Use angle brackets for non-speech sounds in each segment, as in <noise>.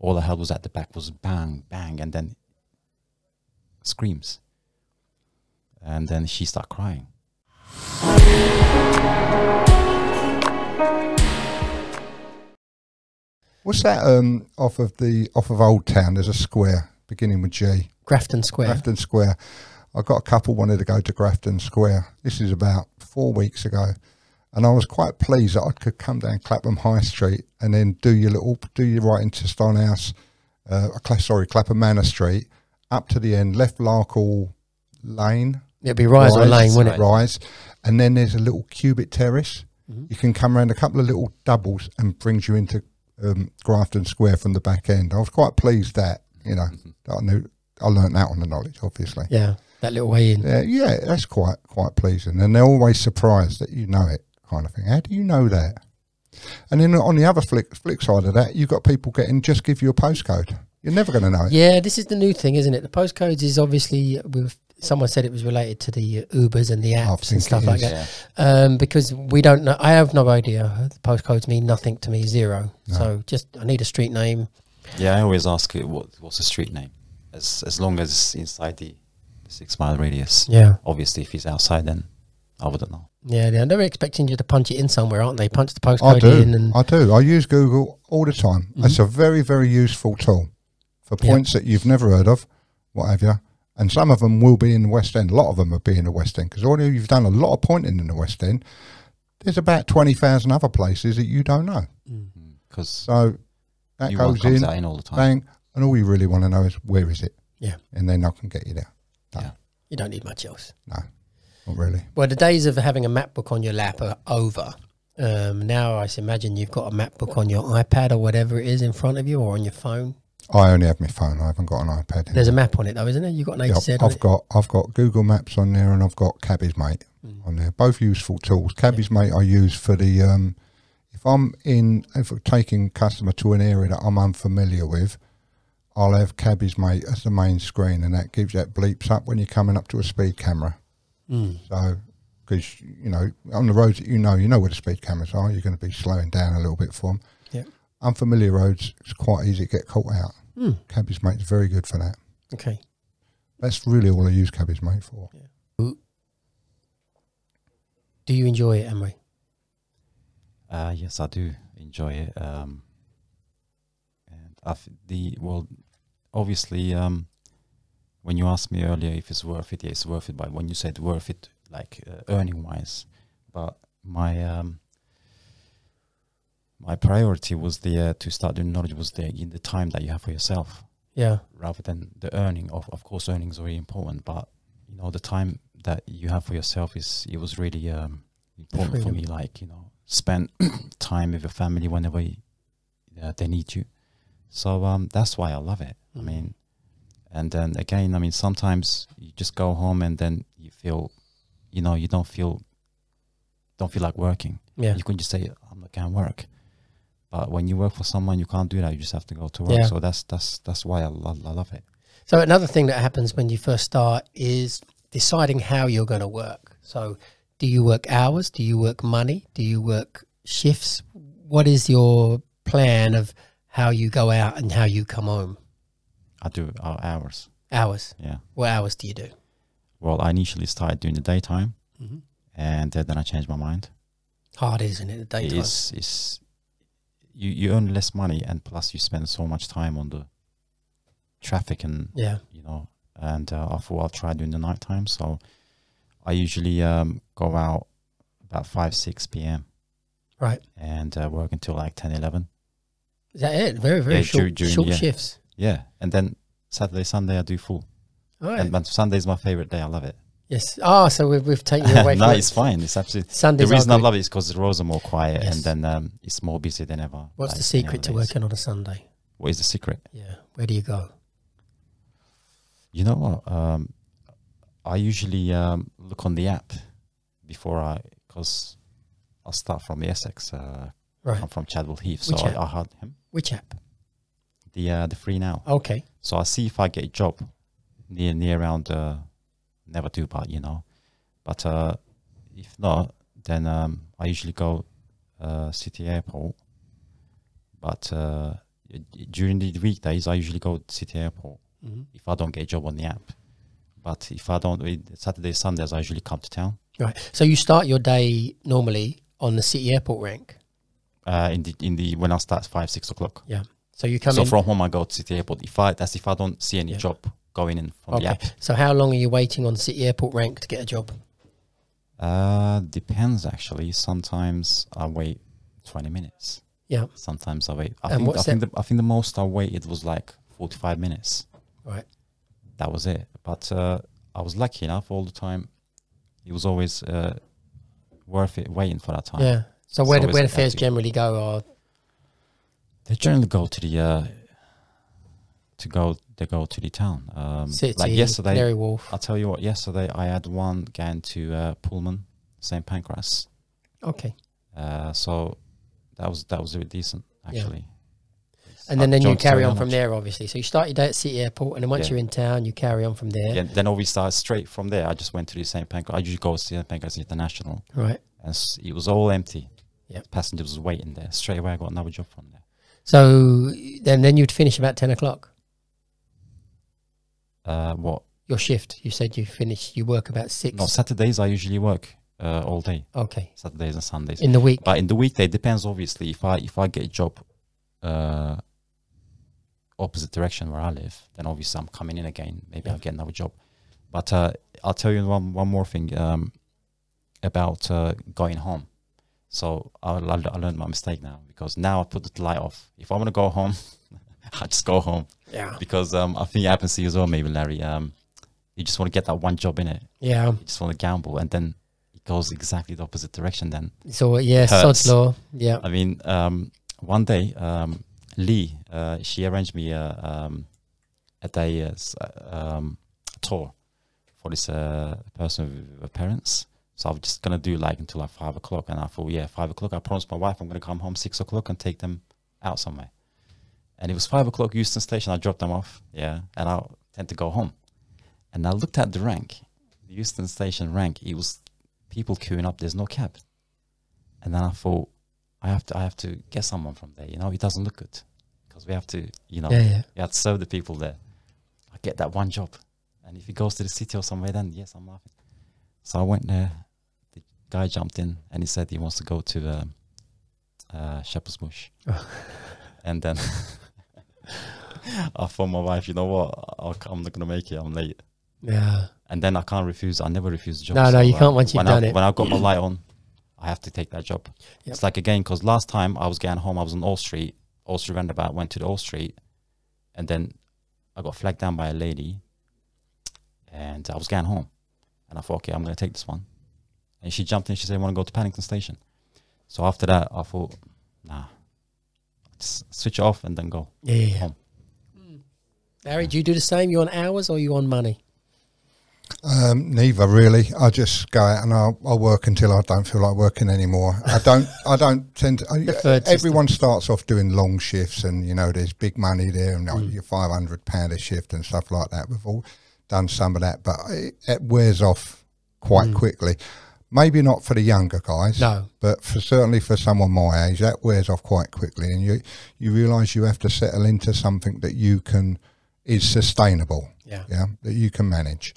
all I heard was at the back was bang, bang, and then screams. And then she started crying. What's that? Um, off of the off of Old Town, there's a square beginning with G. Grafton Square. Grafton Square. I got a couple wanted to go to Grafton Square. This is about four weeks ago, and I was quite pleased that I could come down Clapham High Street and then do your little do your right into Stonehouse, uh, sorry Clapham Manor Street, up to the end, left Larkhall Lane, It'd be Rise Rise, Lane, wouldn't it? Rise, and then there's a little Cubitt Terrace. Mhm. You can come around a couple of little doubles and brings you into um, Grafton Square from the back end. I was quite pleased that you know that I knew I learnt that on the knowledge, obviously. Yeah, that little way in. Yeah, yeah, that's quite quite pleasing, and they're always surprised that you know it, kind of thing. How do you know that? And then on the other flick, flip side of that, you've got people getting just give you a postcode. You're never going to know it. Yeah, this is the new thing, isn't it? The postcodes is obviously with someone said it was related to the Ubers and the apps and stuff like that. Yeah. Um, because we don't know. I have no idea. The postcodes mean nothing to me, zero. No. So just I need a street name. Yeah, I always ask it what what's the street name, as as long as it's inside the, the six mile radius. Yeah, Obviously, if he's outside, then I wouldn't know. yeah. They're, they're expecting you to punch it in somewhere, aren't they? Punch the I postcode do. in, and I do. I use Google all the time. Mhm. It's a very, very useful tool for Yeah. points that you've never heard of, what have you. And some of them will be in the West End. A lot of them will be in the West End because although you've done a lot of pointing in the West End, there's about 20,000 other places that you don't know. Because So that you goes in, out in all the time. bang, and all you really want to know is where is it? Yeah. And then I can get you there. Yeah, you don't need much else. Not really. Well, the days of having a map book on your lap are over. Um, now I imagine you've got a map book on your iPad or whatever it is in front of you or on your phone. I only have my phone. I haven't got an iPad. in There's a map on it though, isn't there? You've got an AZ I've, I've got I've got Google Maps on there and I've got Cabby's Mate Mm. on there. Both useful tools. Cabby's Mate I use for the um, if I'm in if I'm taking customer to an area that I'm unfamiliar with, I'll have Cabby's Mate as the main screen and that gives that bleeps up when you're coming up to a speed camera. Mm. So because you know on the roads that you know you know where the speed cameras are, you're going to be slowing down a little bit for them. Yeah. Unfamiliar roads, it's quite easy to get caught out. Mm. Cabby's Mate's very good for that. Okay. That's really all I use Cabby's Mate for. Yeah. Do you enjoy it, Emery? Uh, yes, I do enjoy it. Um, and I th- the well, obviously, um, when you asked me earlier if it's worth it, yeah, it's worth it. But when you said worth it, like uh, earning wise, but my um, my priority was the uh, to start doing knowledge was the in the time that you have for yourself Yeah. rather than the earning. Of of course, earning is very important, but you know the time that you have for yourself is it was really um, important for me. Like you know, spend <clears throat> time with your family whenever you, uh, they need you. So um, that's why I love it. I Mhm. mean, and then again, I mean, sometimes you just go home and then you feel, you know, you don't feel, don't feel like working. Yeah. You can just say, "I'm not gonna work." But when you work for someone, you can't do that. You just have to go to work. Yeah. So that's that's that's why I, lo- I love it. So another thing that happens when you first start is deciding how you're going to work. So do you work hours? Do you work money? Do you work shifts? What is your plan of how you go out and how you come home? I do uh, hours. Hours. Yeah. What hours do you do? Well, I initially started doing the daytime, Mm-hmm. and then I changed my mind. Hard, isn't it? The daytime. is is you you earn less money, and plus you spend so much time on the traffic and Yeah. you know. And uh, I thought I'll try doing the nighttime. So I usually um, go out about five six p.m. Right. and uh, work until like 10, 11. Is that it? Very, very Yeah, short, dur- during- short yeah. shifts. Yeah, and then Saturday Sunday I do full. All right. And but Sunday's my favorite day. I love it. yes. Ah, so we've, we've taken you away <laughs> no, it's fine. It's absolutely. Sundays. the reason I love it is because the roads are more quiet Yes. and then um, it's more busy than ever. What's like the secret to working on a Sunday? What is the secret? Yeah. Where do you go? You know what? Um, I usually um, look on the app before I, because I start from the Essex. Uh, Right. I'm from Chadwell Heath, so Which I, app? I had him Which app? The uh, the free now. Okay. So I see if I get a job near near around. Uh, never do, but you know. But uh, if not, then um, I usually go uh, city airport. But uh, during the weekdays, I usually go to City Airport Mhm. if I don't get a job on the app. But if I don't, Saturday Saturdays, Sundays, I usually come to town. Right. So you start your day normally on the city airport rank. Uh, in the in the when I start five six o'clock. So you come so in. from home I go to City Airport. If I that's if I don't see any Yeah. job going in from okay. the app. So how long are you waiting on city airport rank to get a job? Uh, depends actually. Sometimes I wait twenty minutes. Yeah. Sometimes I wait. I And think I think the, I think the most I waited was like forty five minutes. Right. That was it. But uh, I was lucky enough all the time. It was always uh, worth it waiting for that time. Yeah. So where It's where do fares empty. generally go? Are They generally go to the uh, to go they go to the town. Um, City, like yesterday, Canary Wharf. I'll tell you what. Yesterday, I had one going to uh, Pullman, St Pancras. Okay. Uh, so that was that was really decent Yeah. actually. And then, then you carry on from much? there, obviously. So you start your day at City Airport, and then once Yeah. you're in town, you carry on from there. Yeah, then obviously I straight from there. I just went to the St Pancras. I usually go to St Pancras International, Right. and it was all empty. Yep. passengers was waiting there. Straight away, I got another job from there. So then, then you'd finish about ten o'clock. Uh, what? Your shift. You said you finish. You work about six. No, Saturdays I usually work uh, all day. okay. Saturdays and Sundays. In the week. But in the weekday, it depends obviously. If I if I get a job, uh, opposite direction where I live, then obviously I'm coming in again. Maybe Yeah. I'll get another job. But uh, I'll tell you one one more thing um, about uh, going home. So I, I I learned my mistake now because now I put the light off. If I want to go home, <laughs> I just go home Yeah. because um, I think it happens to you as well, maybe Larry. Um, you just want to get that one job in it. Yeah. You just want to gamble, and then it goes exactly the opposite direction. Then So yeah, so law. Yeah. I mean, um, one day, um, Lee, uh, she arranged me a, um, a day uh, uh, um, tour for this uh, person with, with parents. So I was just gonna do like until like five o'clock, and I thought, yeah, five o'clock. I promised my wife I'm gonna come home six o'clock and take them out somewhere. And it was five o'clock Euston Station. I dropped them off, yeah, and I tend to go home. And I looked at the rank, the Euston Station rank. It was people queuing up. There's no cab. And then I thought, I have to I have to get someone from there. You know, it doesn't look good because we have to, you know, Yeah. Yeah. we have to serve the people there. I get that one job, and if he goes to the city or somewhere, then yes, I'm laughing. So I went there. The guy jumped in and he said he wants to go to um, uh, Shepherd's Bush, <laughs> and then <laughs> I thought my wife, you know what, I'll, I'm not gonna make it. I'm late. Yeah. And then I can't refuse. I never refuse a job. No, no, you uh, can't once you've done I, it. When I've got my light on, I have to take that job. Yep. It's like again because last time I was getting home, I was on Old Street, Old Street roundabout, went to the Old Street, and then I got flagged down by a lady, and I was getting home, and I thought, okay, I'm gonna take this one, and she jumped in. She said, "I "Want to go to Paddington Station?" So after that, I thought, nah, just switch it off and then go. Yeah. yeah, yeah. Home. Larry, do you do the same? You on hours or you on money? Um, neither really. I just go out and I'll, I'll work until I don't feel like working anymore. I don't. I don't tend to. I, Preferred system. everyone starts off doing long shifts, and you know there's big money there, and like Mm. your five hundred pound a shift and stuff like that. We've all done some of that, but it, it wears off quite Mm. quickly. Maybe not for the younger guys, No. but for certainly for someone my age, that wears off quite quickly, and you you realise you have to settle into something that you can is sustainable Yeah. yeah, that you can manage.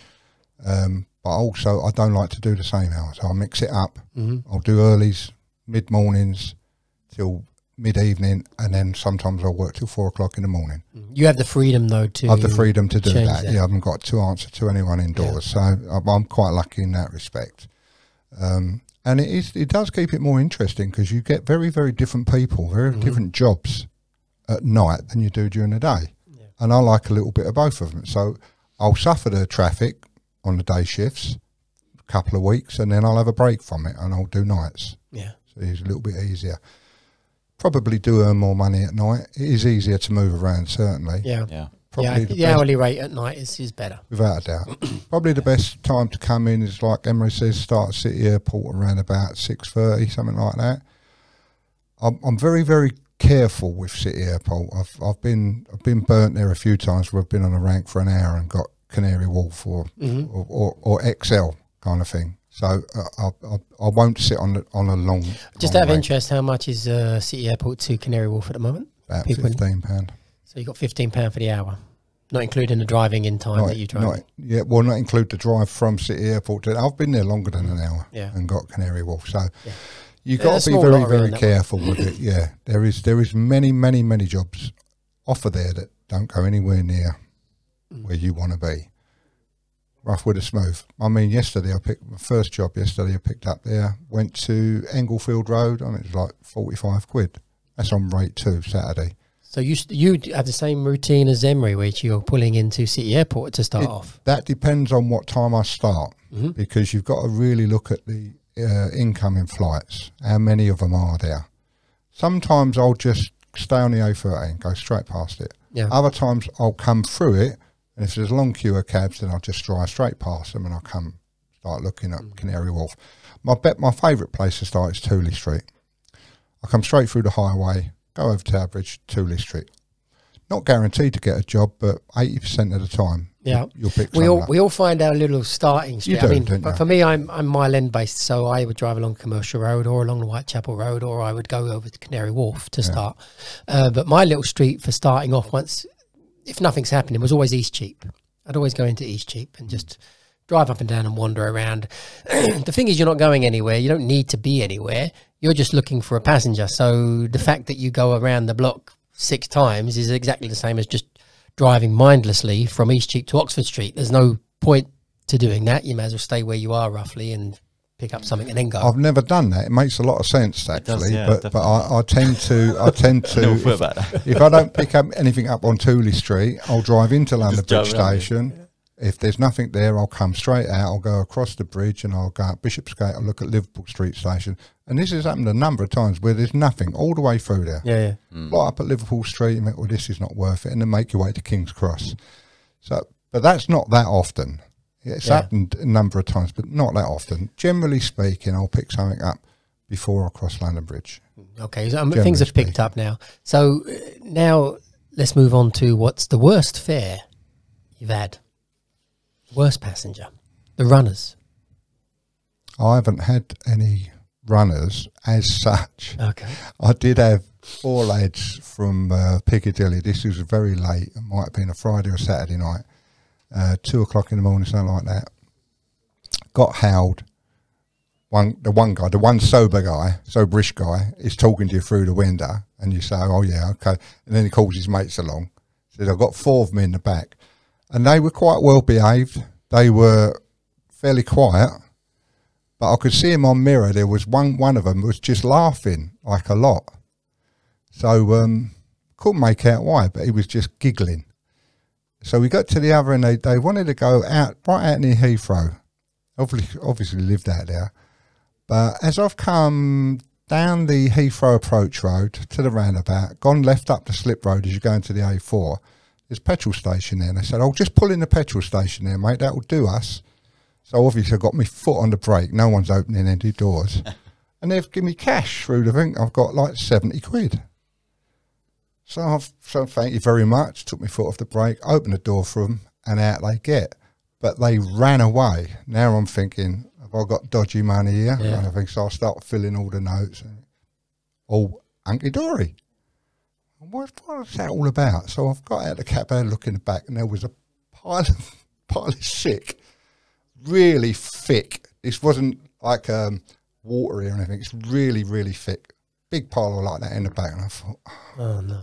Um, but also, I don't like to do the same hours. I mix it up. hmm I'll do earlys, mid mornings till mid evening, and then sometimes I'll work till four o'clock in the morning. You have the freedom though to I have the freedom to do that. that. Yeah, I haven't got to answer to anyone indoors, so I'm, I'm quite lucky in that respect. Um, and it is it does keep it more interesting because you get very very different people, very Mhm. different jobs at night than you do during the day. Yeah. And I like a little bit of both of them. So I'll suffer the traffic on the day shifts a couple of weeks, and then I'll have a break from it, and I'll do nights. Yeah. So it's a little bit easier. Probably do earn more money at night. It is easier to move around, certainly. Yeah. Yeah, Probably yeah. the The, hourly rate at night is, is better. Without a doubt. <clears throat> Probably the best time to come in is like Emery says, start at City Airport around about six thirty, something like that. I'm, I'm very, very careful with City Airport. I've I've been I've been burnt there a few times where I've been on a rank for an hour and got Canary Wharf or hmm or, or, or ExCeL kind of thing. So uh, I, I I won't sit on the, on a long. Just long out of rank. interest, how much is uh, City Airport to Canary Wharf at the moment? about People- fifteen pound. So you got fifteen pound for the hour, not including the driving in time that you drive. not, yeah, well, not include the drive from City Airport to. I've been there longer than an hour Yeah. and got Canary Wharf, so Yeah. you Yeah, got to be very, very careful with it. Yeah, there is there is many, many, many jobs offer there that don't go anywhere near Mm. where you want to be. Rough with a smooth. I mean, yesterday I picked my first job. Yesterday I picked up there. Went to Englefield Road. I mean, it was like forty five quid. That's on rate two Saturday. So you you have the same routine as Emery, which you're pulling into City Airport to start It- off. That depends on what time I start. hmm because you've got to really look at the uh, incoming flights. How many of them are there? Sometimes I'll just stay on the A13, go straight past it. Yeah. Other times I'll come through it, and if there's a long queue of cabs, then I'll just drive straight past them and I'll come start looking at Canary Wharf. My bet, my favourite place to start is Tooley Street. I come straight through the highway, go over Tower Bridge, Tooley Street. Not guaranteed to get a job, but eighty percent of the time, Yeah. you'll pick. We all up. we all find our little starting street. do, I mean, don't but for me, I'm I'm Mile End based, so I would drive along Commercial Road or along the Whitechapel Road, or I would go over to Canary Wharf to Yeah. start. Uh, but my little street for starting off, once if nothing's happening, was always Eastcheap. I'd always go into Eastcheap and just drive up and down and wander around. <clears throat> the thing is, you're not going anywhere. You don't need to be anywhere. You're just looking for a passenger. So the fact that you go around the block six times is exactly the same as just driving mindlessly from Eastcheap to Oxford Street. There's no point to doing that. You may as well stay where you are roughly and pick up something and then go. I've never done that. It makes a lot of sense It does, actually, yeah, but but I, I tend to I tend <laughs> to thought if, if I don't pick up anything up on Tooley Street, I'll drive into London Bridge drive yeah. Station. If there's nothing there, I'll come straight out. I'll go across the bridge and I'll go up Bishopsgate. I'll look at Liverpool Street Station, and this has happened a number of times where there's nothing all the way through there. yeah, yeah. Mm. Light up at Liverpool Street and think, well, this is not worth it, and then make your way to King's Cross. So, but that's not that often. It's Yeah. happened a number of times, but not that often. Generally speaking, I'll pick something up before I cross London Bridge. Okay, so um, Generally things have picked speaking. up now. So uh, now let's move on to what's the worst fare you've had. Worst passenger, the runners. I haven't had any runners as such. Okay. I did have four lads from uh, Piccadilly. This was very late. It might have been a Friday or Saturday night, uh, two o'clock in the morning, something like that. Got howled. One, the one guy, the one sober guy, soberish guy, is talking to you through the window, and you say, "Oh yeah, okay," and then he calls his mates along. Says, "I've got four of them in the back," and they were quite well behaved. They were fairly quiet, but I could see him on mirror. There was one one of them was just laughing like a lot. So um, couldn't make out why, but he was just giggling. So we got to the other end. They they wanted to go out right out near Heathrow. Obviously, obviously lived out there. But as I've come down the Heathrow approach road to the roundabout, gone left up the slip road as you go into the A4, there's a petrol station there. And I said, "I'll just pull in the petrol station there, mate. That will do us." So obviously, I got my foot on the brake. No one's opening any doors, <laughs> and they've given me cash through the thing. I've got like seventy quid. So I've so thank you very much. Took my foot off the brake, opened the door for them, and out they get. But they ran away. Now I'm thinking, have I got dodgy money here? Yeah. And I think so. I start filling all the notes, all hunky dory. What what's that all about? So I've got out the cab, had a look in the back, and there was a pile of <laughs> pile of sick, really thick. This wasn't like um, watery or anything. It's really, really thick. Big pile like that in the back, and I thought. <sighs> Oh no.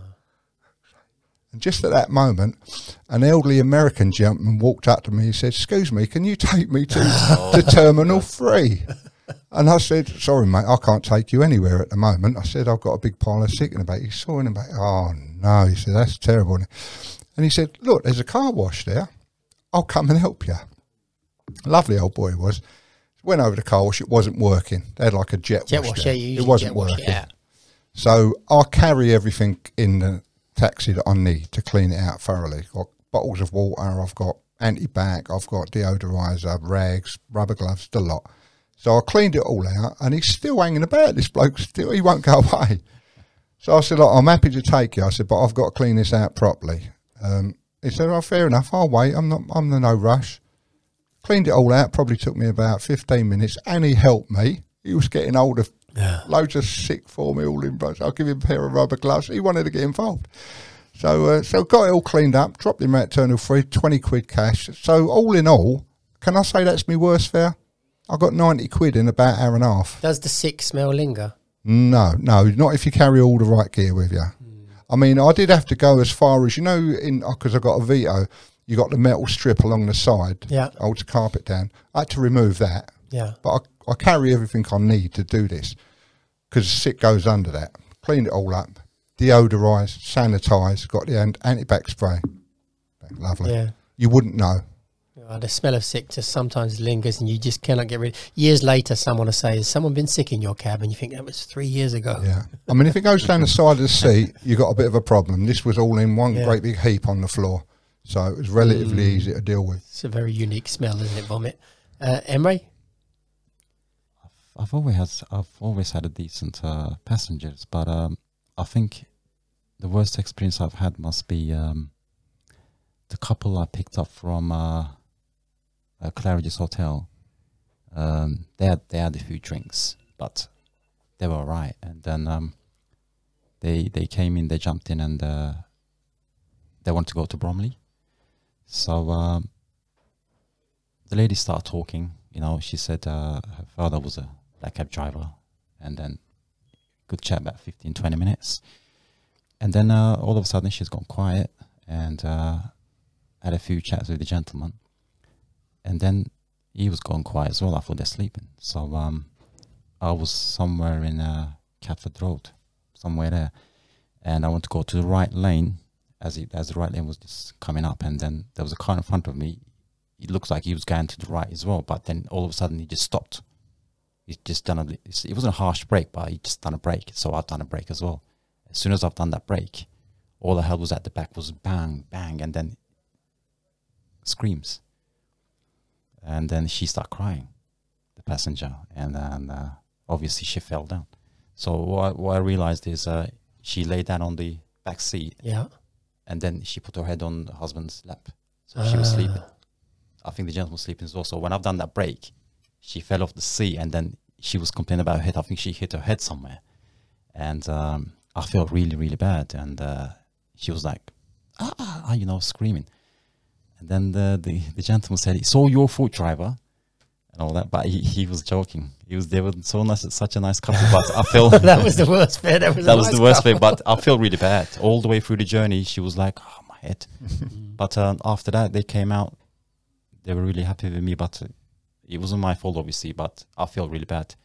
And just at that moment, an elderly American gentleman walked up to me and said, Excuse me, can you take me to, <laughs> to Terminal 3? And I said, Sorry, mate, I can't take you anywhere at the moment. I said, I've got a big pile of sick in the back. He saw in the back, Oh, no. He said, That's terrible. And he said, Look, there's a car wash there. I'll come and help you. Lovely old boy he was. Went over to the car wash, it wasn't working. They had like a jet, Jet wash. wash, there. yeah, it wasn't wash working. out. So I carry everything in the taxi that I need to clean it out thoroughly. I've got bottles of water, I've got anti-bac, I've got deodorizer, rags, rubber gloves, the lot. So I cleaned it all out, and he's still hanging about. This bloke still, he won't go <laughs> away. So I said, Look, I'm happy to take you. I said, but I've got to clean this out properly. Um, he said, "Oh, fair enough. I'll wait. I'm not. I'm in no rush." Cleaned it all out. Probably took me about 15 minutes, and he helped me. He was getting hold of Yeah. Loads of sick for me all in brush. I'll give him a pair of rubber gloves. He wanted to get involved. So uh, so got it all cleaned up, dropped him out Terminal 3, 20 quid cash. So all in all, can I say that's my worst fare? I got 90 quid in about an hour and a half. Does the sick smell linger? No, no, not if you carry all the right gear with you. I mean, I did have to go as far as you know, in uh, because I got a Vito. You got the metal strip along the side, Yeah. holds the carpet down. I had to remove that, Yeah. but I, I carry everything I need to do this because shit goes under that. Cleaned it all up, deodorised, sanitised, got the ant- antibac spray. Lovely. Yeah. You wouldn't know. Uh, the smell of sick just sometimes lingers and you just cannot get rid of Years later, someone will say, Has someone been sick in your cab? And you think that was three years ago. Yeah. I mean, if it goes down the side of the seat, <laughs> you've got a bit of a problem. This was all in one Yeah. great big heap on the floor. So it was relatively easy to deal with. It's a very unique smell, isn't it, vomit? Uh, Emre? I've always had I've always had a decent uh, passengers, but um, I think the worst experience I've had must be um, the couple I picked up from uh, uh, Claridge's Hotel. Um, they had they had a few drinks, but they were alright. And then um, they they came in, they jumped in, and uh, they wanted to go to Bromley. So um, the lady started talking. You know, she said uh, her father was a black cab driver, and then good chat about 15, 20 minutes. And then uh, all of a sudden she's gone quiet and uh, had a few chats with the gentleman. And then he was gone quiet as well. I thought they're sleeping. So um, I was somewhere in uh, Catford Road, somewhere there. And I went to go to the right lane as, as the right lane was just coming up. And then there was a car in front of me. It looks like he was going to the right as well. But then all of a sudden he just stopped. He's just done a, it wasn't a harsh break, but he just done a break. So I've done a break as well. As soon as I've done that break, all I heard was at the back was bang, bang, and then screams. And then she started crying, the passenger, and then uh, obviously she fell down. So what I, what I realized is uh, she lay down on the back seat, Yeah. and then she put her head on the husband's lap. So she was Ah. sleeping. I think the gentleman was sleeping as well. So when I've done that break, she fell off the seat, and then she was complaining about her head. I think she hit her head somewhere, and um, I felt really, really bad. And uh, she was like, ah, ah, ah," you know, screaming. And then the, the, the gentleman said, "It's all your fault, driver," and all that. But he, he was joking. He was they were so nice, such a nice couple. But I feel <laughs> that was the worst bit. That was, that was nice the worst couple. bit. But I feel really bad all the way through the journey. She was like, "Oh my head," <laughs> but um, after that they came out. They were really happy with me, but uh, it wasn't my fault, obviously. But I feel really bad.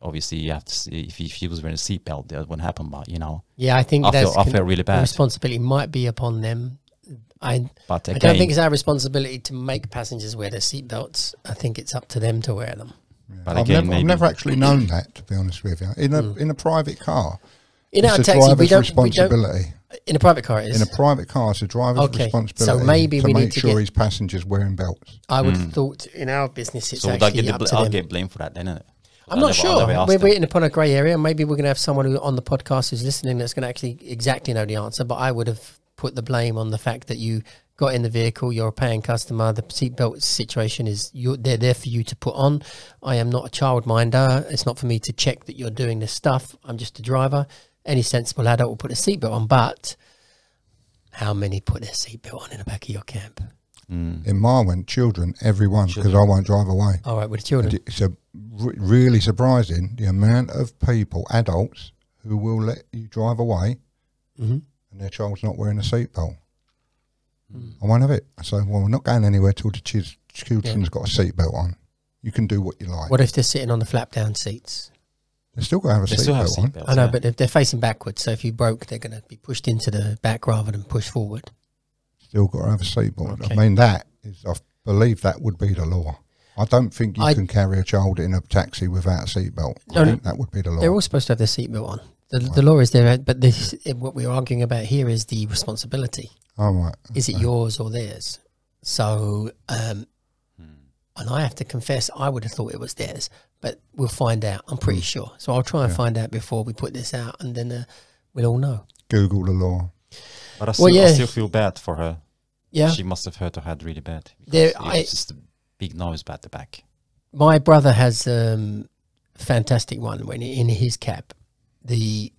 Obviously, you have to see if, if she was wearing a seatbelt, that wouldn't happen. But you know, Yeah, I think I feel I feel really the bad. responsibility might be upon them. I, But I don't think it's our responsibility to make passengers wear their seatbelts. I think it's up to them to wear them. but I've, again, never, I've never actually known that, to be honest with you. In a Mm. in a private car, In our it's a taxi, we driver's don't, we don't. responsibility. In a private car, it is. In a private car, it's a driver's Okay, so maybe to we need make to sure get- his passengers wearing belts. I would Mm. have thought in our business it's so I actually get the up bl- to I'll them. get blamed for that, then. Innit? I'm I'll not sure. We're waiting upon a grey area. Maybe we're going to have someone who, on the podcast who's listening that's going to actually exactly know the answer. But I would have put the blame on the fact that you got in the vehicle. You're a paying customer. The seatbelt situation is you're, they're there for you to put on. I am not a childminder. It's not for me to check that you're doing this stuff. I'm just a driver. Any sensible adult will put a seatbelt on. But how many put their seatbelt on in the back of your camp? Mm. In my one, children, everyone, because I won't drive away. All right, with the children. It's a really surprising the amount of people, adults, who will let you drive away hmm and their child's not wearing a seatbelt. Mm. I won't have it. I say, well, we're not going anywhere till the ch- children's got a seatbelt on. You can do what you like. What if they're sitting on the flap down seats? They're still got to have a They still have seatbelt on. seatbelts. I know, yeah. but if they're facing backwards, so if you broke, they're going to be pushed into the back rather than pushed forward. Still got to have a seatbelt. Okay. I mean, that is, I believe that would be the law. I don't think you I- can carry a child in a taxi without a seatbelt. No, I no. think that would be the law. They're all supposed to have their seatbelt on. The, the law is there, but this what we're arguing about here is the responsibility. All right. Is it yours or theirs? So, um, Hmm. and I have to confess, I would have thought it was theirs, but we'll find out. I'm pretty sure. So I'll try and Yeah. find out before we put this out, and then uh, we'll all know. Google the law. But I still, Well, yeah. I still feel bad for her. Yeah, She must have hurt her head really bad. There- because I- It's just a big nose at the back. my brother has um, fantastic one when in his cab, the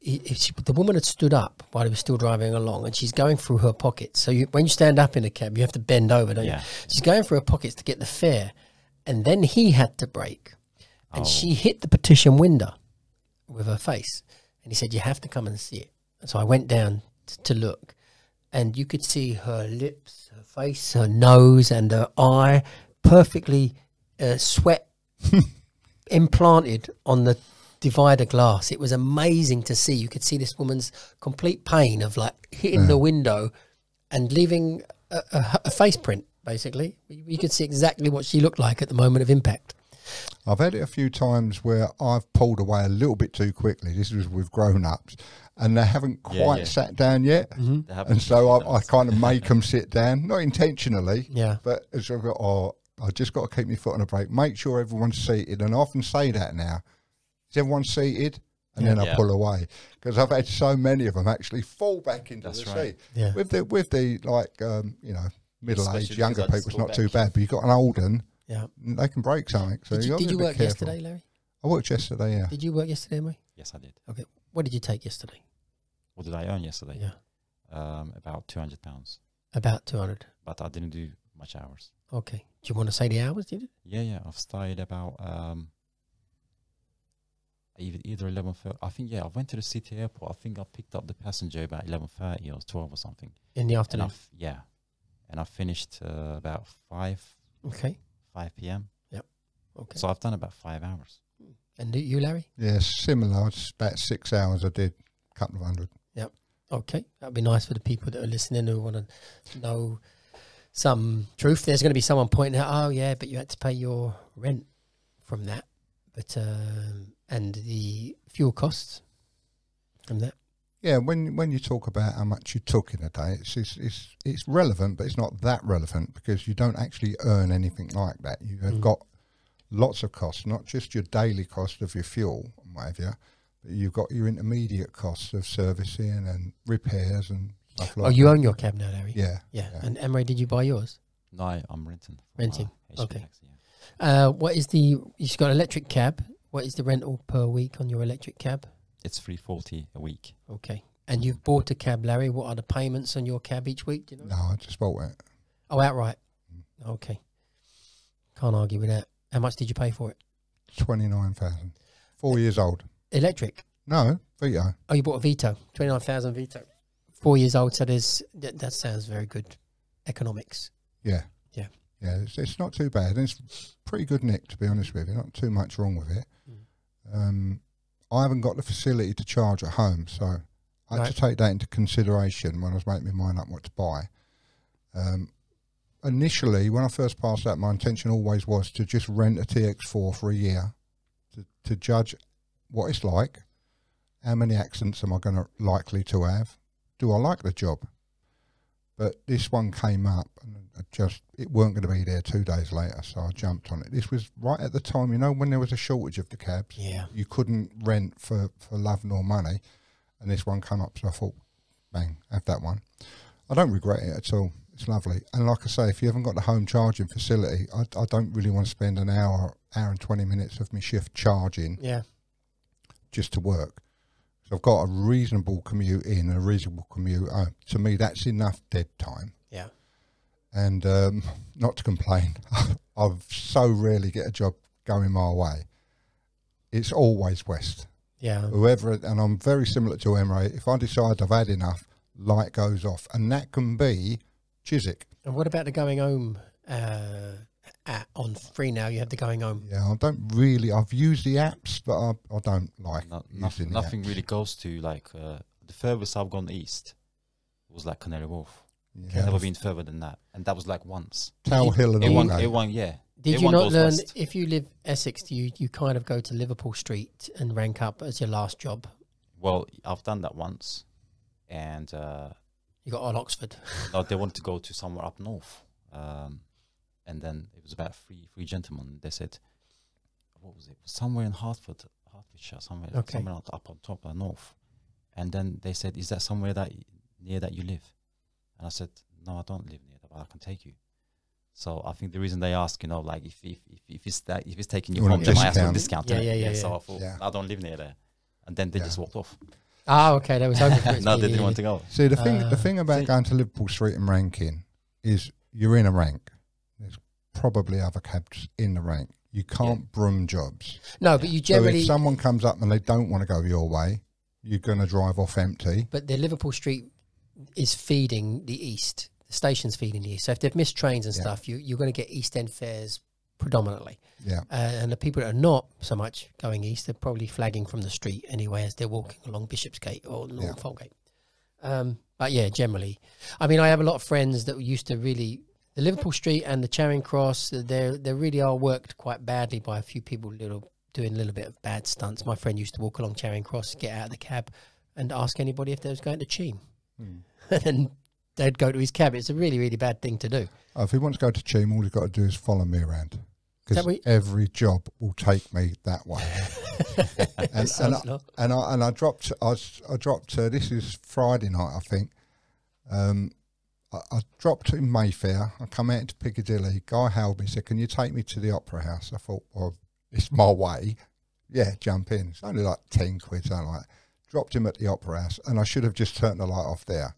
he- he- she, the woman had stood up while he was still driving along, and she's going through her pockets. So you, when you stand up in a cab, you have to bend over, don't Yeah. you? She's going through her pockets to get the fare, and then he had to brake, and Oh. she hit the partition window with her face, and he said, "You have to come and see it." And so I went down t- to look, and you could see her lips, her face, her nose, and her eye perfectly uh, sweat <laughs> implanted on the divider glass. It was amazing to see. You could see this woman's complete pain of like hitting the window and leaving a, a, a face print. Basically, you you could see exactly what she looked like at the moment of impact. I've had it a few times where I've pulled away a little bit too quickly. This was with grown ups, and they haven't quite Yeah, yeah. sat down yet. Mm-hmm. They haven't And so I, I kind of make them sit down, not intentionally, Yeah. but it's sort of, oh, I just got to keep my foot on the brake. Make sure everyone's seated, and I often say that now. Is everyone seated? And then I Yeah. pull away because I've had so many of them actually fall back into That's the right. seat. Yeah. With the with the like um, you know middle aged younger people, it's not go too bad. But you've got an old one, Yeah. they can break something. So Did you, got did you work careful. yesterday, Larry? I worked yesterday. Yeah. Did you work yesterday, Mary? Yes, I did. Okay. What did you take yesterday? What did I earn yesterday? Yeah. Um, about two hundred pounds, About 200. but I didn't do much hours. Okay. Do you want to say the hours, did it? Yeah, yeah. I've started about um, either either eleven thirty. I think yeah. I went to the city airport. I think I picked up the passenger about eleven thirty or twelve or something. In the And I afternoon. f- yeah, and I finished uh, about five Okay. five p.m. Yep. Okay. So I've done about five hours. and you, Larry? Yeah, similar. It's about six hours. I did a couple of hundred. Yep. Okay, that'd be nice for the people that are listening who want to know some truth. There's going to be someone pointing out, oh yeah, but you had to pay your rent from that, but um, and the fuel costs from that. Yeah, when when you talk about how much you took in a day, it's it's it's, it's relevant, but it's not that relevant because you don't actually earn anything like that. You have Mm. got lots of costs, not just your daily cost of your fuel and whatever, but you've got your intermediate costs of servicing and repairs and stuff like. oh, you that. own your cab now, Larry. Yeah, yeah. yeah. And Emery, did you buy yours? No, I- I'm renting. Renting, Uh, okay. Taxi, yeah. Uh, what is the? You've got an electric cab. What is the rental per week on your electric cab? It's three forty a week. Okay. And you've bought a cab, Larry. What are the payments on your cab each week? Do you know? No, I just bought it. Oh, outright. Okay. Can't argue with that. How much did you pay for it? Twenty nine thousand. Four years old. Electric. No, Vito. Oh, you bought a Vito. Twenty nine thousand Vito. Four years old. So there's that, that sounds very good. Economics. Yeah. Yeah. Yeah, it's, it's not too bad. And it's pretty good nick, to be honest with you. Not too much wrong with it. Um, I haven't got the facility to charge at home, so I had to take that into consideration when I was making my mind up what to buy. Um, initially, when I first passed out, my intention always was to just rent a TX4 for a year to, to judge what it's like, how many accidents am I going to likely to have, do I like the job? But this one came up, and I just it weren't going to be there two days later, so I jumped on it. This was right at the time, you know, when there was a shortage of the cabs Yeah. you couldn't rent for, for love nor money. And this one came up, so I thought, bang, have that one. I don't regret it at all. It's lovely. And like I say, if you haven't got the home charging facility, I, I don't really want to spend an hour, hour and 20 minutes of my shift charging Yeah. just to work. So I've got a reasonable commute in a reasonable commute home. To me, that's enough dead time. Yeah. And um, <laughs> not to complain, <laughs> I've so rarely get a job going my way. It's always west Yeah. whoever, and I'm very similar to Emre. If I decide I've had enough, light goes off, and that can be Chiswick. And what about the going home? Uh, at, on free now, you have the going home. Yeah, I don't really. I've used the apps, but I, I don't like No, using nothing, the nothing apps. really goes to like uh, the furthest I've gone east was like Canary Wharf. Yeah. Never been further than that, and that was like once. Tower Hill and It all won, that. it won, yeah. Did It you not goes learn west. if you live Essex? You you kind of go to Liverpool Street and rank up as your last job. Well, I've done that once, and uh, You got on Oxford. no, they wanted to go to somewhere up north, um, and then it was about three three gentlemen. They said, "What was it? Somewhere in Hartford, Hertfordshire, somewhere, Okay. somewhere up, up on top of north." And then they said, "Is that somewhere that near that you live?" And I said, "No, I don't live near that, but I can take you." So I think the reason they ask, you know, like if if if, if it's that if it's taking you You home, want they might ask for a discount. discount. Yeah, innit? yeah, yeah, So. I thought Yeah. I don't live near there, and then they Yeah. just walked off. Ah, okay. That was hoping <laughs> for it to no, they didn't want to go. See, the thing, Uh, the thing about see- going to Liverpool Street and ranking is you're in a rank. Probably other cabs in the rank. You can't broom jobs. No, but you generally. So if someone comes up and they don't want to go your way, you're going to drive off empty. but the Liverpool Street is feeding the east. The station's feeding the east. So if they've missed trains and Yeah. stuff, you, you're going to get East End fares predominantly. Yeah, Uh, and the people that are not so much going east, they're probably flagging from the street anyway as they're walking along Bishopsgate or Norton Yeah. Folgate. Um, but yeah, generally, I mean, I have a lot of friends that used to really the Liverpool Street and the Charing Cross. They they really are worked quite badly by a few people little doing a little bit of bad stunts. My friend used to walk along Charing Cross, get out of the cab, and ask anybody if they was going to Cheam, Hmm. <laughs> and they'd go to his cab. It's a really really bad thing to do. Oh, if he wants to go to Cheam, all he's got to do is follow me around. Because every job will take me that way. <laughs> and, and, I, and I and I dropped I, I dropped uh, this is Friday night I think. Um, I, I dropped in Mayfair. I come out into Piccadilly. Guy hailed me. Said, "Can you take me to the Opera House?" I thought, "Well, it's my way. Yeah, jump in. It's only like ten quid, something like." Dropped him at the Opera House, and I should have just turned the light off there,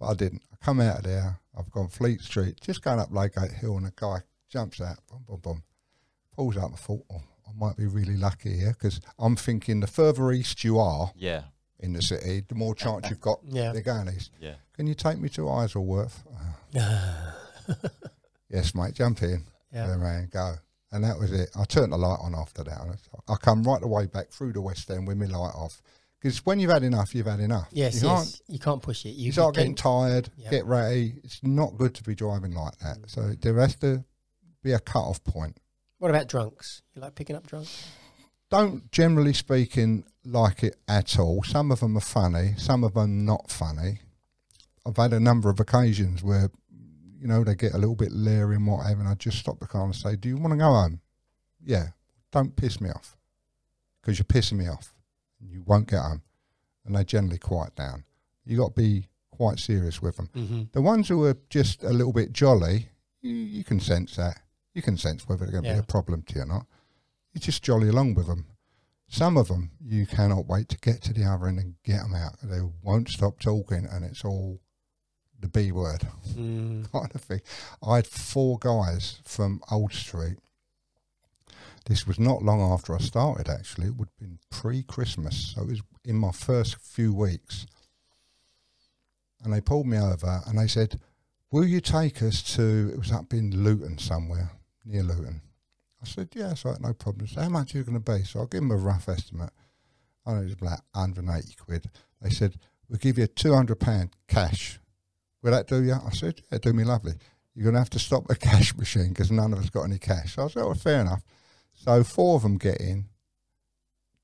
but I didn't. I come out of there. I've gone Fleet Street, just going up Ludgate Hill, and a guy jumps out. Boom, boom, boom pulls up. I thought, oh, I might be really lucky here because I'm thinking the further east you are Yeah, in the city, the more chance you've got. <laughs> Yeah. They're going east. yeah. Can you take me to Isleworth? <laughs> yes, mate. Jump in. yeah. Turn around, go. And that was it. I turned the light on after that. I I come right the way back through the West End with my light off. Because when you've had enough, you've had enough. Yes, you yes. You can't push it. You, You start you getting tired, Yeah. get ready. It's not good to be driving like that. So there has to be a cut off point. What about drunks? You like picking up drunks? don't generally speaking like it at all. Some of them are funny, some of them not funny. I've had a number of occasions where, you know, they get a little bit leery and whatever, and I just stop the car and say, "Do you want to go home?" Yeah. Don't piss me off, because you're pissing me off. You won't get home, and they generally quiet down. You got to be quite serious with them. Mm-hmm. The ones who are just a little bit jolly, you, you can sense that. You can sense whether they're going to be a problem to you or not. You just jolly along with them. Some of them, you cannot wait to get to the other end and get them out. They won't stop talking, and it's all the B word Mm. <laughs> kind of thing. I had four guys from Old Street. This was not long after I started, actually. It would have been pre Christmas. So it was in my first few weeks. And they pulled me over and they said, Will you take us to, it was up in Luton somewhere, near Luton. I said, Yeah, it's right, no problem. So how much are you going to be? So I'll give them a rough estimate. I know it was about 180 quid. They said, We'll give you £200 cash Will that do you? I said, yeah, do me lovely. You're going to have to stop the <laughs> cash machine because none of us got any cash. So I said, oh, fair enough. So four of them get in,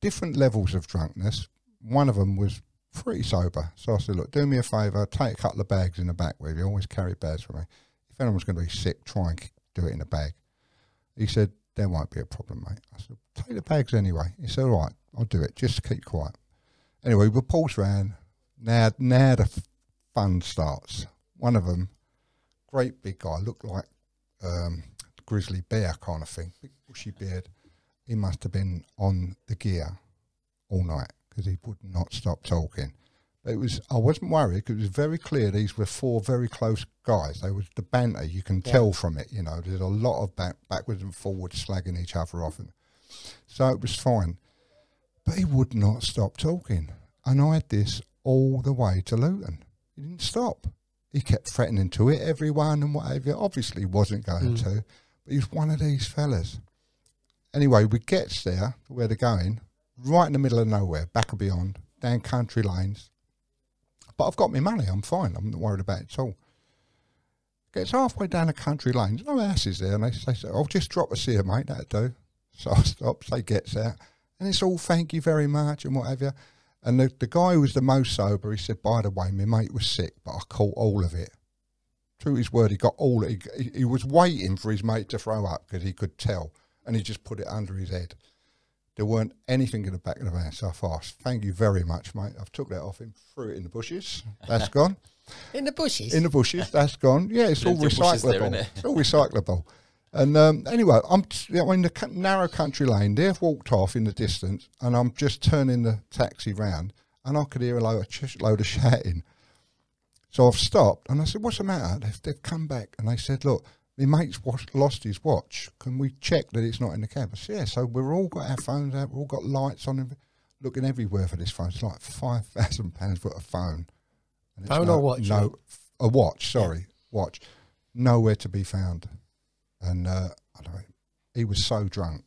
different levels of drunkenness. One of them was pretty sober. So I said, look, do me a favour, take a couple of bags in the back with you. Always carry bags for me. If anyone's going to be sick, try and do it in a bag. He said, there won't be a problem, mate. I said, take the bags anyway. Said, all right, I'll do it. Just keep quiet. Anyway, we pulls round. Now, now the fun starts. One of them, great big guy, looked like um, grizzly bear kind of thing, big bushy beard. He must have been on the gear all night because he would not stop talking. It was I wasn't worried because it was very clear these were four very close guys. They was the banter you can Yeah. tell from it. You know, there's a lot of back, backwards and forwards slagging each other off, and so it was fine. But he would not stop talking, and I had this all the way to Luton. He didn't stop. He kept threatening to hit everyone and whatever. Obviously, he wasn't going Mm. to, but he's one of these fellas. Anyway, we gets there where they're going, right in the middle of nowhere, back and beyond, down country lanes. But I've got my money. I'm fine. I'm not worried about it at all. Gets halfway down a country lane. There's no houses there, and they say, "I'll just drop us here, mate. That'll do." <laughs> So I stops. They gets out, and it's all thank you very much and whatever. And the, the guy who was the most sober, he said, by the way, my mate was sick, but I caught all of it. True his word, he got all he, he was waiting for his mate to throw up because he could tell, and he just put it under his head. There weren't anything in the back of the van. So I thought, thank you very much, mate. I've took that off him, threw it in the bushes. That's <laughs> gone. In the bushes. in the bushes. That's gone. Yeah, it's all bushes there, recyclable. it's all recyclable. And um, anyway, I'm t- know, in the narrow country lane. They've walked off in the distance, and I'm just turning the taxi round, and I could hear a load of, ch- load of shouting. So I've stopped, and I said, "What's the matter?" They've, they've come back, and they said, "Look, my mate's wa- lost his watch. Can we check that it's not in the cab?" I said, "Yeah." So we've all got our phones out. We've all got lights on, and looking everywhere for this phone. It's like five thousand pounds worth of phone. And it's Phone no, or watch, No, a watch. Sorry, watch. Nowhere to be found. And uh, I don't. know, He was so drunk.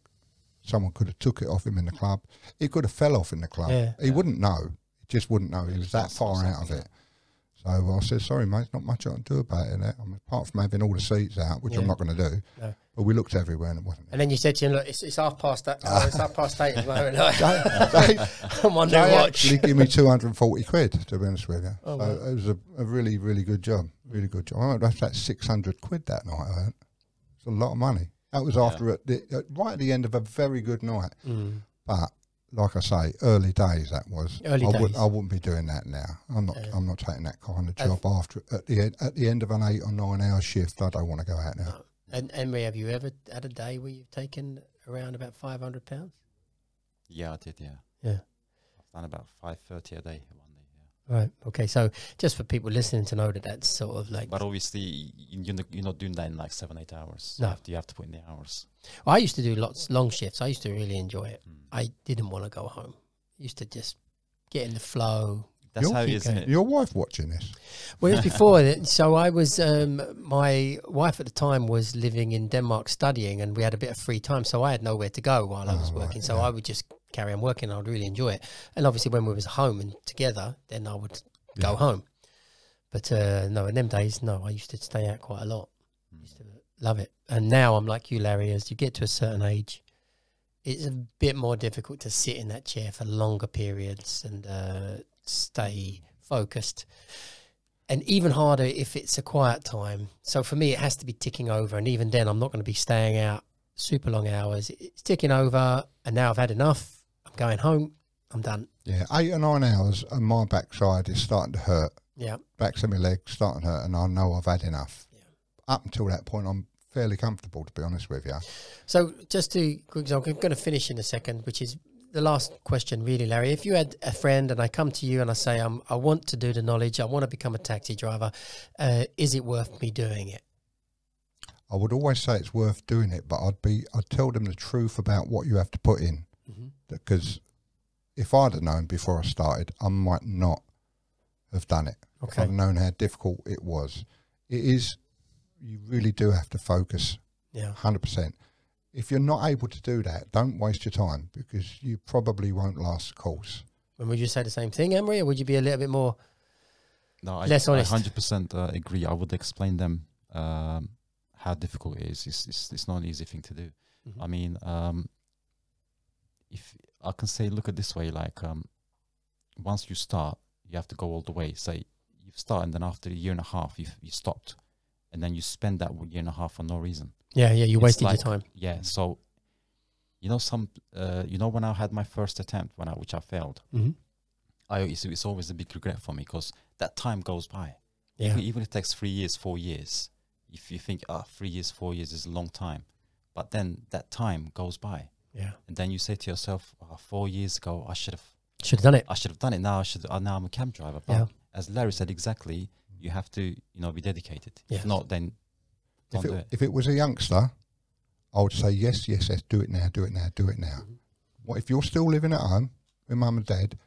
Someone could have took it off him in the club. He could have fell off in the club. Yeah. He wouldn't know. He just wouldn't know. He was that far out of something, it. So I said, sorry, mate, not much I can do about it. I mean, apart from having all the seats out, which I'm not going to do. No. But we looked everywhere and it wasn't. and then you said to him, look, it's, it's half past that. It's half past eight at the moment. I'm on new watch. actually give me 240 quid, to be honest with you. Oh, so wow. it was a, a really, really good job. Really good job. I that's that 600 quid that night I earned. It's a lot of money. That was after, at the, at, right at the end of a very good night. Mm. But like I say, early days that was. Early I, days. Wouldn't, I wouldn't be doing that now. I'm not. Yeah. I'm not taking that kind of Have- job after at the end, at the end of an eight or nine hour shift. I don't want to go out now. Oh, and Emery, have you ever had a day where you've taken around about five hundred pounds? Yeah, I did. Yeah, Yeah. I've done about five thirty a day one day. Yeah. Right. Okay. So just for people listening to know that that's sort of like. But obviously, you- you're not, doing that in like seven, eight hours. No. You have to, you have to put in the hours. I used to do lots long shifts. I used to really enjoy it. Mm. I didn't want to go home. used to just get in the flow. That's You're how it keep is, isn't it? Your wife watching this? Well, it was <laughs> before that. So I was, um, my wife at the time was living in Denmark studying, and we had a bit of free time. So I had nowhere to go while I was Oh, right, working. So yeah. I would just carry on working. I would really enjoy it. And obviously, when we was home and together, then I would go home. But uh, no, in them days, no, I used to stay out quite a lot. Mm. used to love it. And now I'm like you, Larry. As you get to a certain age, it's a bit more difficult to sit in that chair for longer periods and uh, stay focused. And even harder if it's a quiet time. So for me, it has to be ticking over. And even then, I'm not going to be staying out super long hours. It's ticking over. And now I've had enough. Going home. I'm done. Yeah, eight or nine hours, and my backside is starting to hurt. Yeah. Backs of my legs starting to hurt, and I know I've had enough. Yeah. Up until that point, I'm fairly comfortable, to be honest with you. So just to, example, I'm going to finish in a second, which is the last question, really, Larry. If you had a friend and I come to you and I say, um, I want to do the knowledge, I want to become a taxi driver, uh, is it worth me doing it? I would always say it's worth doing it, but I'd be I'd tell them the truth about what you have to put in, Mm-hmm. because if I'd have known before I started, I might not have done it. If I'd have known how difficult it was, it is. You really do have to focus Yeah. hundred percent. If you're not able to do that, don't waste your time because you probably won't last the course. And would you say the same thing, Emery, or would you be a little bit more? No, I, Less I 100% uh, agree. I would explain them um, how difficult it is. It's, it's, it's not an easy thing to do. Mhm. I mean, um, if I can say, look at this way, like um, once you start, you have to go all the way. Say you start, and then after a year and a half, you you stopped, and then you spend that year and a half for no reason. Yeah, yeah, you wasted like- your time. Yeah. So, you know, some, uh, you know, when I had my first attempt, when I which I failed, Mm-hmm. I it's, it's always a big regret for me because that time goes by. Yeah. Even, even if it takes three years, four years, if you think, ah, three years, four years is a long time, but then that time goes by, Yeah. and then you say to yourself, oh, four years ago, I should have, Should have done it. I should have done it. Now I should, uh, now I'm a cab driver. But Yeah. as Larry said, exactly, you have to, you know, be dedicated. Yeah. If not, then If don't do it, it. if it was a youngster, I would say yes, yes, yes, do it now, do it now, do it now. Mhm. What if you're still living at home with mum and dad?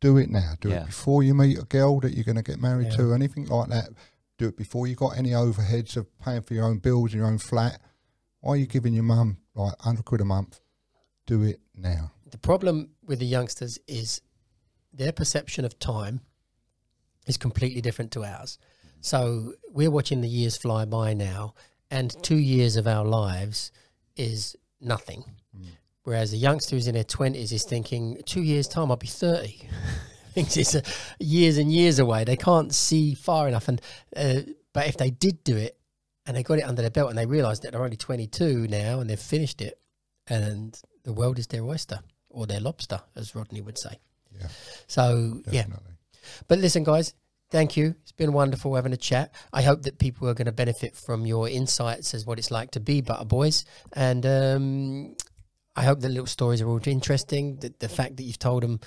Do it now. Do Yeah. it before you meet a girl that you're going to get married Yeah. to, anything like that. Do it before you got any overheads of paying for your own bills, in your own flat. Why are you giving your mum like hundred quid a month? Do it now. The problem with the youngsters is their perception of time is completely different to ours. So we're watching the years fly by now, and two years of our lives is nothing. Whereas a youngster who's in their twenties is thinking, two years time I'll be thirty. <laughs> Thinks it's uh, years and years away. They can't see far enough. And uh, but if they did do it and they got it under their belt and they realised that they're only twenty two now and they've finished it, and the world is their oyster. or their lobster, as Rodney would say. Yeah, So yeah, but listen, guys, thank you. It's been wonderful having a chat. I hope that people are going to benefit from your insights as what it's like to be Butter Boys, and um, I hope the little stories are all interesting. The, the fact that you've told them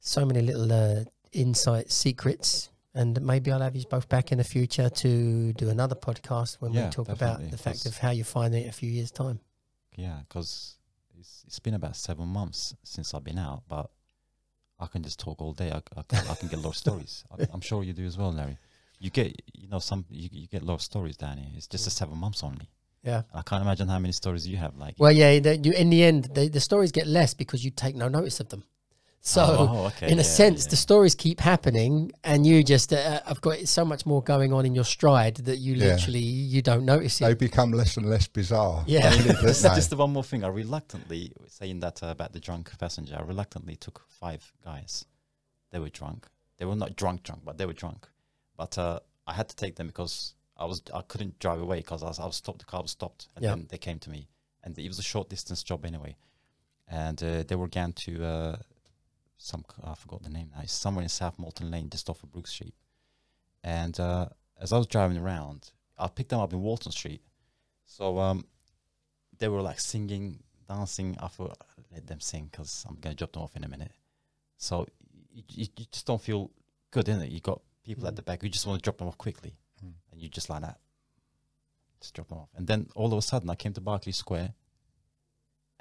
so many little uh, insight secrets. And maybe I'll have you both back in the future to do another podcast when Yeah, we talk about the fact of how you find it in a few years' time. Yeah, because it's, it's been about seven months since I've been out, but I can just talk all day. I, I, can, I can get a lot of stories. <laughs> I, I'm sure you do as well, Larry. You get, you know, some you, you get a lot of stories down here. It's just a seven months only. Yeah. I can't imagine how many stories you have. Like, Well, yeah. You, in the end, the stories get less because you take no notice of them. So, Oh, okay, in a yeah, sense, yeah. the stories keep happening, and you just uh, I've got so much more going on in your stride that you Yeah. literally you don't notice it. They become less and less bizarre. Yeah. really, <laughs> Just, just the one more thing. I reluctantly saying that uh, about the drunk passenger. I reluctantly took five guys. They were drunk. They were not drunk, drunk, but they were drunk. But uh, I had to take them because I was I couldn't drive away because I was, I was stopped. The car was stopped, and Yeah. then they came to me, and it was a short distance job anyway. And uh, they were going to uh, some I forgot the name now. It's somewhere in South Molton Lane, just off of Brook Street. And uh, as I was driving around, I picked them up in Walton Street. So um, they were like singing, dancing. I thought let them sing because I'm gonna drop them off in a minute. So you, you, you just don't feel good, in it. You got people at Mm. the back who just want to drop them off quickly, Mm. and you just like that, just drop them off. And then all of a sudden, I came to Berkeley Square,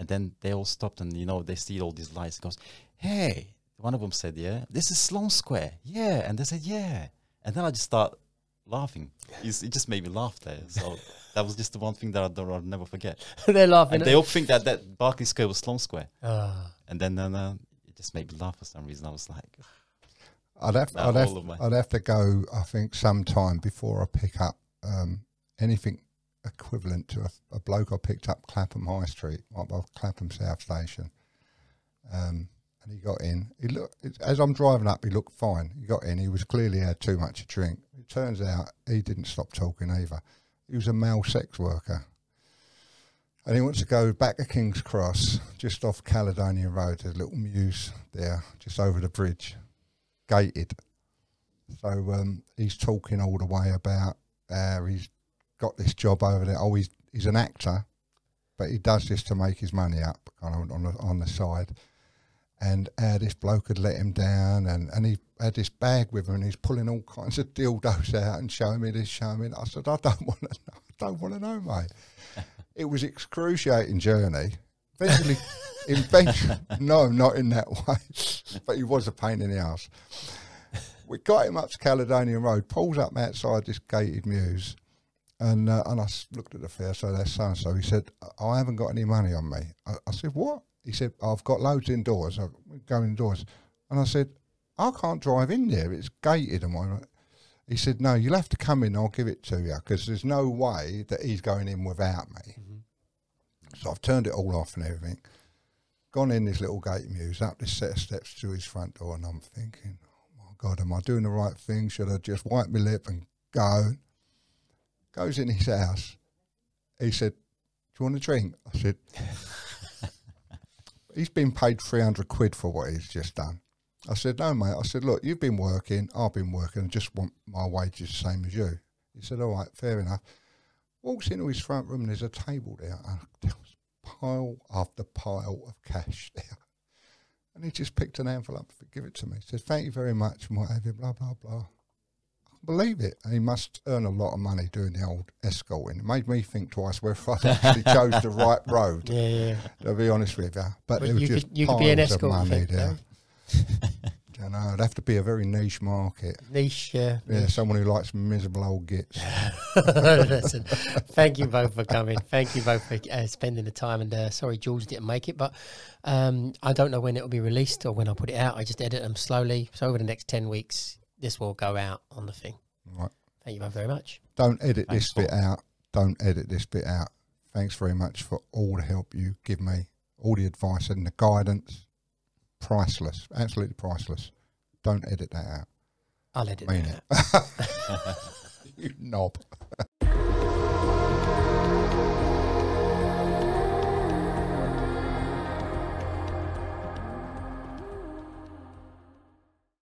and then they all stopped, and you know they see all these lights. It goes, hey, one of them said, yeah, this is Sloane Square, yeah, and they said, yeah, and then I just start laughing. It's, it just made me laugh there. So <laughs> that was just the one thing that I, that I'll never forget. <laughs> They're laughing. And they all think that that Berkeley Square was Sloane Square, Ah. and then then uh, it just made me laugh for some reason. I was like, I'd have, About I'd, have, all of my- I'd have to go, I think, sometime before I pick up um, anything equivalent to a, a bloke I picked up Clapham High Street, right by Clapham South Station. Um, and he got in. He looked as I'm driving up. He looked fine. He got in. He was clearly had too much to drink. It turns out he didn't stop talking either. He was a male sex worker, and he wants to go back to King's Cross, just off Caledonia Road. There's a little mews there, just over the bridge gated. So um, he's talking all the way about uh, he's got this job over there. Oh, he's he's an actor, but he does this to make his money up, kind of on the on the side. And uh, this bloke had let him down, and, and he had this bag with him, and he's pulling all <laughs> kinds of dildos out and showing me this, showing me. That. I said, I don't <laughs> want to know. I don't want to know, mate. <laughs> it was excruciating journey. Eventually, eventually, no, not in that way, but he was a pain in the ass. We got him up to Caledonia Road, pulls up outside this gated mews, and uh, and I looked at the fare, so that's so and so. He said, I haven't got any money on me. I, I said, What? He said, I've got loads indoors. I go indoors. And I said, I can't drive in there. It's gated and whatnot. He said, No, you'll have to come in. I'll give it to you because there's no way that he's going in without me. So I've turned it all off and everything. Gone in this little gate mews, up this set of steps to his front door, and I'm thinking, oh my God, am I doing the right thing? Should I just wipe my lip and go? Goes in his house. He said, Do you want a drink? I said, <laughs> He's been paid 300 quid for what he's just done. I said, No, mate. I said, Look, you've been working, I've been working, I just want my wages the same as you. He said, All right, fair enough. Walks into his front room and there's a table there. And there was pile after pile of cash <laughs> there. And he just picked an envelope, to give it to me. He said, Thank you very much, and what have you, blah, blah, blah. Believe it. He must earn a lot of money doing the old escorting. It made me think twice whether I actually chose the right <laughs> road, Yeah, yeah. to be honest with you. But But there was you could you could be an escort. Money there. I <laughs> know, it'd have to be a very niche market. Niche. Yeah. Yeah, someone who likes miserable old gits. <laughs> Listen, thank you both for coming. Thank you both for uh, spending the time. And uh, sorry, George didn't make it, but um, I don't know when it will be released or when I put it out. I just edit them slowly. So over the next ten weeks, this will go out on the thing. Right. Thank you both very much. Don't edit Thanks, this bit out. Don't edit this bit out. Thanks very much for all the help you give me, all the advice and the guidance. Priceless, absolutely priceless. Don't edit that out. I'll edit Mean that. it. out. <laughs> You knob. <laughs>